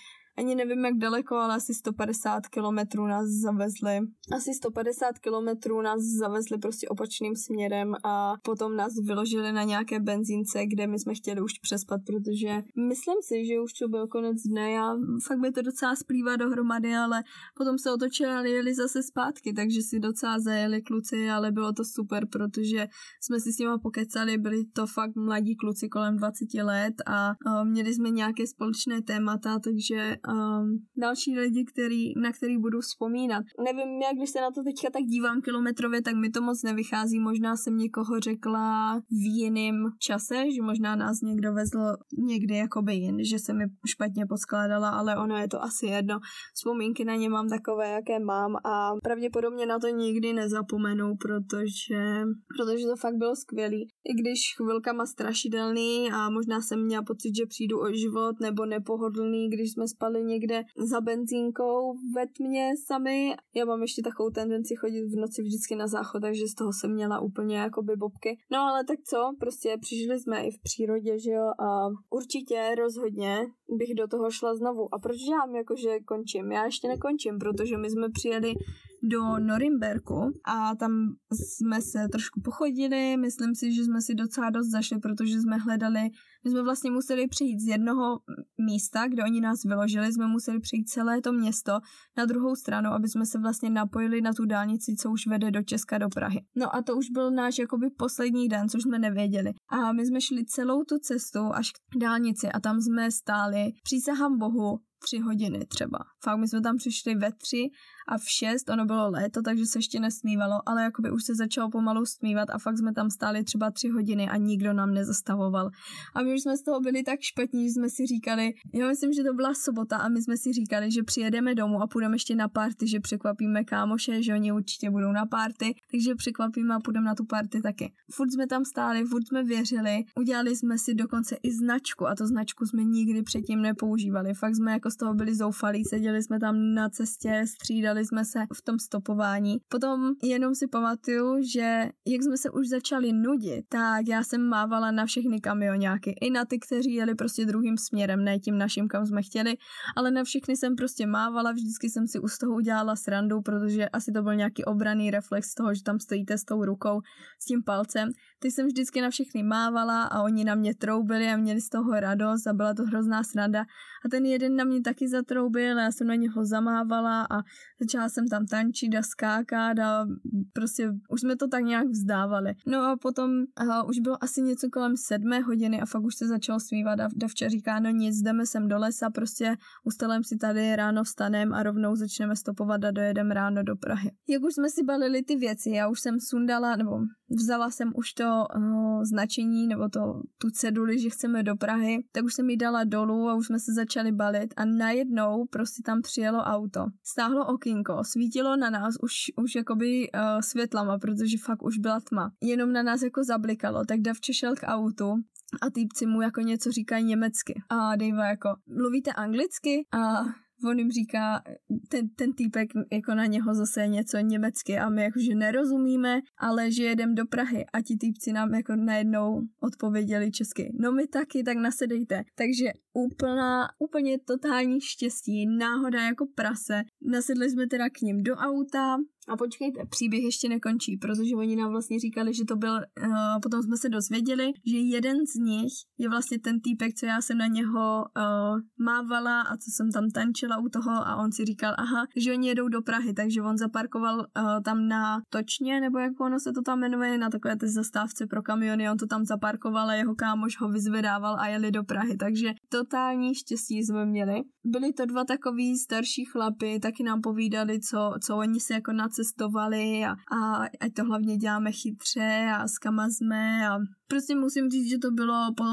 ani nevím jak daleko, ale asi 150 kilometrů nás zavezli. Asi 150 kilometrů nás zavezli prostě opačným směrem a potom nás vyložili na nějaké benzínce, kde my jsme chtěli už přespat, protože myslím si, že už to byl konec dne. Já fakt by to docela splývá dohromady, ale potom se otočili a jeli zase zpátky, takže si docela zajeli kluci, ale bylo to super, protože jsme si s nimi pokecali, byli to fakt mladí kluci kolem 20 let a, a měli jsme nějaké společné témata, takže um, další lidi, který, na který budu vzpomínat. Nevím, jak když se na to teďka tak dívám kilometrově, tak mi to moc nevychází. Možná jsem někoho řekla v jiném čase, že možná nás někdo vezl někdy jakoby jin, že se mi špatně poskládala, ale ono je to asi jedno. Vzpomínky na ně mám takové, jaké mám a pravděpodobně na to nikdy nezapomenu, protože, protože to fakt bylo skvělý. I když chvilkama strašidelný a možná jsem měla pocit, že přijdu o život nebo nepohodlný, když jsme spali stáli někde za benzínkou ve tmě sami. Já mám ještě takovou tendenci chodit v noci vždycky na záchod, takže z toho jsem měla úplně jako by bobky. No ale tak co, prostě přišli jsme i v přírodě, že jo, a určitě rozhodně bych do toho šla znovu. A proč já jakože končím? Já ještě nekončím, protože my jsme přijeli do Norimberku a tam jsme se trošku pochodili, myslím si, že jsme si docela dost zašli, protože jsme hledali, my jsme vlastně museli přijít z jednoho místa, kde oni nás vyložili, jsme museli přijít celé to město na druhou stranu, aby jsme se vlastně napojili na tu dálnici, co už vede do Česka do Prahy. No a to už byl náš jakoby poslední den, což jsme nevěděli. A my jsme šli celou tu cestu až k dálnici a tam jsme stáli, přísahám Bohu, tři hodiny třeba. Fakt my jsme tam přišli ve tři a v šest, ono bylo léto, takže se ještě nesmívalo, ale jakoby už se začalo pomalu smívat a fakt jsme tam stáli třeba tři hodiny a nikdo nám nezastavoval. A my už jsme z toho byli tak špatní, že jsme si říkali, já myslím, že to byla sobota a my jsme si říkali, že přijedeme domů a půjdeme ještě na party, že překvapíme kámoše, že oni určitě budou na party. takže překvapíme a půjdeme na tu party taky. Furt jsme tam stáli, furt jsme věřili, udělali jsme si dokonce i značku a to značku jsme nikdy předtím nepoužívali. Fakt jsme jako z toho byli zoufalí, seděli jsme tam na cestě, střídali jsme se v tom stopování. Potom jenom si pamatuju, že jak jsme se už začali nudit, tak já jsem mávala na všechny kamionáky, i na ty, kteří jeli prostě druhým směrem, ne tím naším, kam jsme chtěli, ale na všechny jsem prostě mávala, vždycky jsem si u toho udělala srandu, protože asi to byl nějaký obraný reflex toho, že tam stojíte s tou rukou, s tím palcem. Ty jsem vždycky na všechny mávala a oni na mě troubili a měli z toho radost a byla to hrozná sranda. A ten jeden na mě taky zatroubil a já jsem na něho zamávala a začala jsem tam tančit a skákat a prostě už jsme to tak nějak vzdávali. No a potom uh, už bylo asi něco kolem sedmé hodiny a fakt už se začalo smívat a Davča říká, no nic, jdeme sem do lesa, prostě ustalem si tady, ráno vstanem a rovnou začneme stopovat a dojedeme ráno do Prahy. Jak už jsme si balili ty věci, já už jsem sundala, nebo vzala jsem už to uh, značení, nebo to, tu ceduli, že chceme do Prahy, tak už jsem ji dala dolů a už jsme se začali balit a najednou prostě tam přijelo auto. Stáhlo okýnko, svítilo na nás už, už jakoby uh, světlama, protože fakt už byla tma. Jenom na nás jako zablikalo, tak Davče šel k autu a týpci mu jako něco říkají německy. A Dave jako, mluvíte anglicky? A on jim říká, ten, ten týpek jako na něho zase něco německy a my jakože nerozumíme, ale že jedem do Prahy a ti týpci nám jako najednou odpověděli česky. No my taky, tak nasedejte. Takže úplná, úplně totální štěstí, náhoda jako prase. Nasedli jsme teda k ním do auta, a počkejte, příběh ještě nekončí, protože oni nám vlastně říkali, že to byl, uh, potom jsme se dozvěděli, že jeden z nich je vlastně ten týpek, co já jsem na něho uh, mávala a co jsem tam tančila u toho a on si říkal, aha, že oni jedou do Prahy, takže on zaparkoval uh, tam na Točně, nebo jak ono se to tam jmenuje, na takové té zastávce pro kamiony, on to tam zaparkoval a jeho kámoš ho vyzvedával a jeli do Prahy, takže totální štěstí jsme měli. Byli to dva takový starší chlapy, taky nám povídali, co, co oni si jako na cestovali a, a ať to hlavně děláme chytře a s kama jsme a prostě musím říct, že to bylo po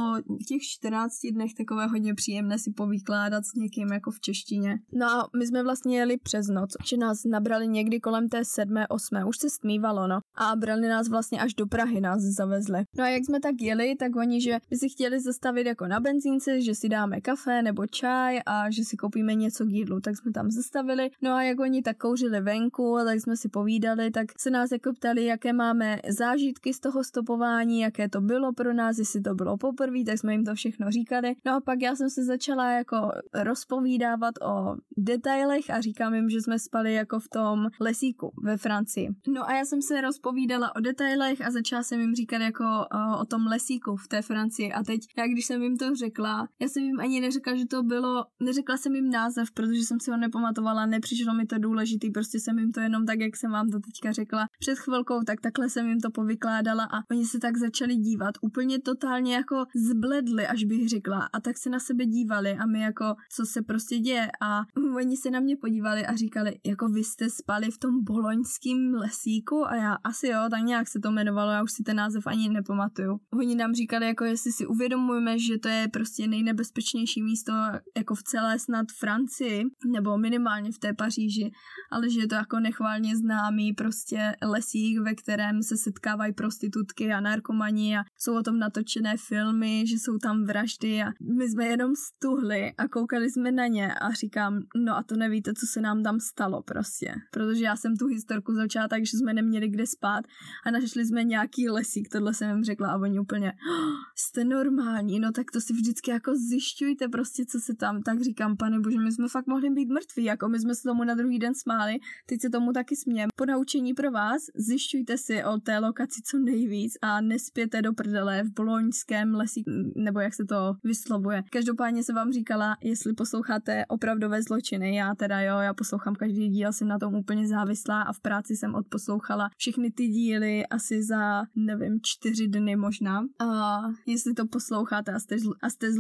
těch 14 dnech takové hodně příjemné si povykládat s někým jako v češtině. No a my jsme vlastně jeli přes noc, že nás nabrali někdy kolem té sedmé, osmé, už se stmívalo, no. A brali nás vlastně až do Prahy nás zavezli. No a jak jsme tak jeli, tak oni, že by si chtěli zastavit jako na benzínce, že si dáme kafe nebo čaj a že si koupíme něco k jídlu, tak jsme tam zastavili. No a jak oni tak kouřili venku, tak jsme si povídali, tak se nás jako ptali, jaké máme zážitky z toho stopování, jaké to bylo pro nás, jestli to bylo poprvé, tak jsme jim to všechno říkali. No a pak já jsem se začala jako rozpovídávat o detailech a říkám jim, že jsme spali jako v tom lesíku ve Francii. No a já jsem se rozpovídala o detailech a začala jsem jim říkat jako o, o tom lesíku v té Francii. A teď, já když jsem jim to řekla, já jsem jim ani neřekla, že to bylo, neřekla jsem jim název, protože jsem si ho nepamatovala, nepřišlo mi to důležitý, prostě jsem jim to jenom tak, jak jsem vám to teďka řekla před chvilkou, tak takhle jsem jim to povykládala a oni se tak začali dívat úplně totálně jako zbledli, až bych řekla. A tak se na sebe dívali a my jako, co se prostě děje. A oni se na mě podívali a říkali, jako vy jste spali v tom boloňském lesíku a já asi jo, tak nějak se to jmenovalo, já už si ten název ani nepamatuju. Oni nám říkali, jako jestli si uvědomujeme, že to je prostě nejnebezpečnější místo jako v celé snad Francii, nebo minimálně v té Paříži, ale že je to jako nechválně známý prostě lesík, ve kterém se setkávají prostitutky a narkomani a jsou o tom natočené filmy, že jsou tam vraždy a my jsme jenom stuhli a koukali jsme na ně a říkám, no a to nevíte, co se nám tam stalo prostě. Protože já jsem tu historku začala tak, že jsme neměli kde spát a našli jsme nějaký lesík, tohle jsem jim řekla a oni úplně, oh, jste normální, no tak to si vždycky jako zjišťujte prostě, co se tam, tak říkám, pane bože, my jsme fakt mohli být mrtví, jako my jsme se tomu na druhý den smáli, teď se tomu taky smějem. Po naučení pro vás, zjišťujte si o té lokaci co nejvíc a nespěte do prdele v boloňském lesi, nebo jak se to vyslovuje. Každopádně se vám říkala, jestli posloucháte opravdové zločiny, já teda jo, já poslouchám každý díl, jsem na tom úplně závislá a v práci jsem odposlouchala všechny ty díly asi za, nevím, čtyři dny možná. A jestli to posloucháte a jste, a jste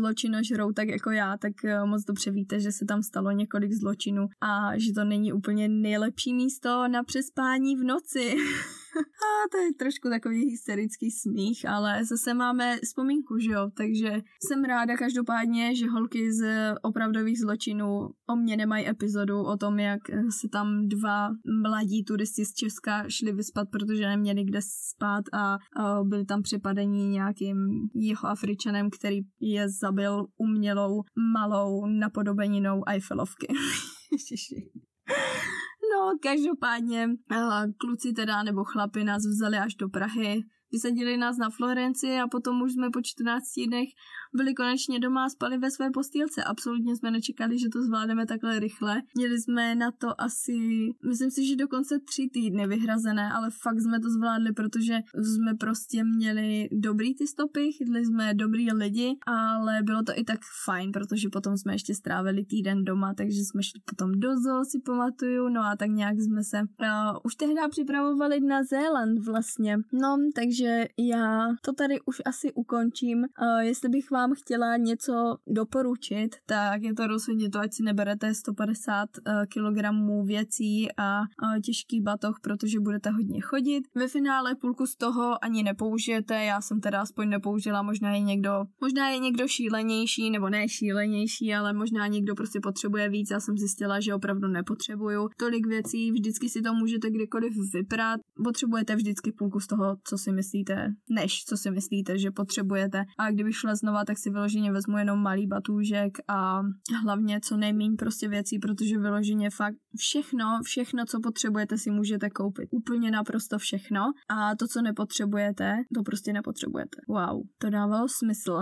zločinožrou tak jako já, tak eh, moc dobře víte, že se tam stalo několik zločinů a že to není úplně nejlepší místo na přespání v noci. A to je trošku takový hysterický smích, ale zase máme vzpomínku, že jo, takže jsem ráda každopádně, že holky z opravdových zločinů o mě nemají epizodu o tom, jak se tam dva mladí turisti z Česka šli vyspat, protože neměli kde spát a, a byli tam přepadení nějakým jeho Afričanem, který je zabil umělou malou napodobeninou Eiffelovky. No, každopádně kluci teda, nebo chlapi nás vzali až do Prahy, vysadili nás na Florenci a potom už jsme po 14 dnech byli konečně doma a spali ve své postýlce. Absolutně jsme nečekali, že to zvládneme takhle rychle. Měli jsme na to asi, myslím si, že dokonce tři týdny vyhrazené, ale fakt jsme to zvládli, protože jsme prostě měli dobrý ty stopy, chytli jsme dobrý lidi, ale bylo to i tak fajn, protože potom jsme ještě strávili týden doma, takže jsme šli potom do zoo, si pamatuju, no a tak nějak jsme se uh, už tehdy připravovali na Zéland vlastně. No, takže já to tady už asi ukončím. Uh, jestli bych vám chtěla něco doporučit, tak je to rozhodně to, ať si neberete 150 uh, kg věcí a uh, těžký batoh, protože budete hodně chodit. Ve finále půlku z toho ani nepoužijete, já jsem teda aspoň nepoužila, možná je někdo, možná je někdo šílenější, nebo ne šílenější, ale možná někdo prostě potřebuje víc, já jsem zjistila, že opravdu nepotřebuju tolik věcí, vždycky si to můžete kdykoliv vyprat, potřebujete vždycky půlku z toho, co si myslíte, než co si myslíte, že potřebujete. A kdybych šla znova, tak si vyloženě vezmu jenom malý batůžek a hlavně co nejméně prostě věcí, protože vyloženě fakt všechno, všechno, co potřebujete, si můžete koupit. Úplně naprosto všechno. A to, co nepotřebujete, to prostě nepotřebujete. Wow, to dávalo smysl.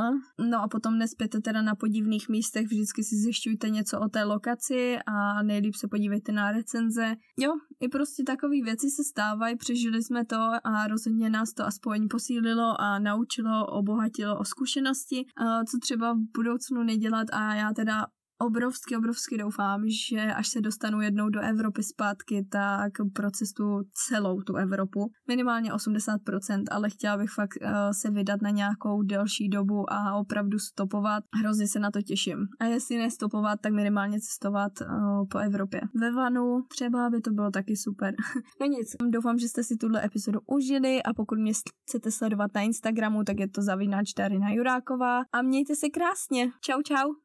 No a potom nespěte teda na podivných místech, vždycky si zjišťujte něco o té lokaci a nejlíp se podívejte na recenze. Jo, i prostě takové věci se stávají, přežili jsme to a rozhodně nás to aspoň posílilo a naučilo, obohatilo o zkušenosti, co třeba v budoucnu nedělat. A já teda obrovsky, obrovsky doufám, že až se dostanu jednou do Evropy zpátky, tak procestu celou tu Evropu. Minimálně 80%, ale chtěla bych fakt uh, se vydat na nějakou delší dobu a opravdu stopovat. Hrozně se na to těším. A jestli nestopovat, tak minimálně cestovat uh, po Evropě. Ve vanu třeba by to bylo taky super. no nic, doufám, že jste si tuhle epizodu užili a pokud mě chcete sledovat na Instagramu, tak je to zavináč Darina Juráková a mějte se krásně. Čau, čau.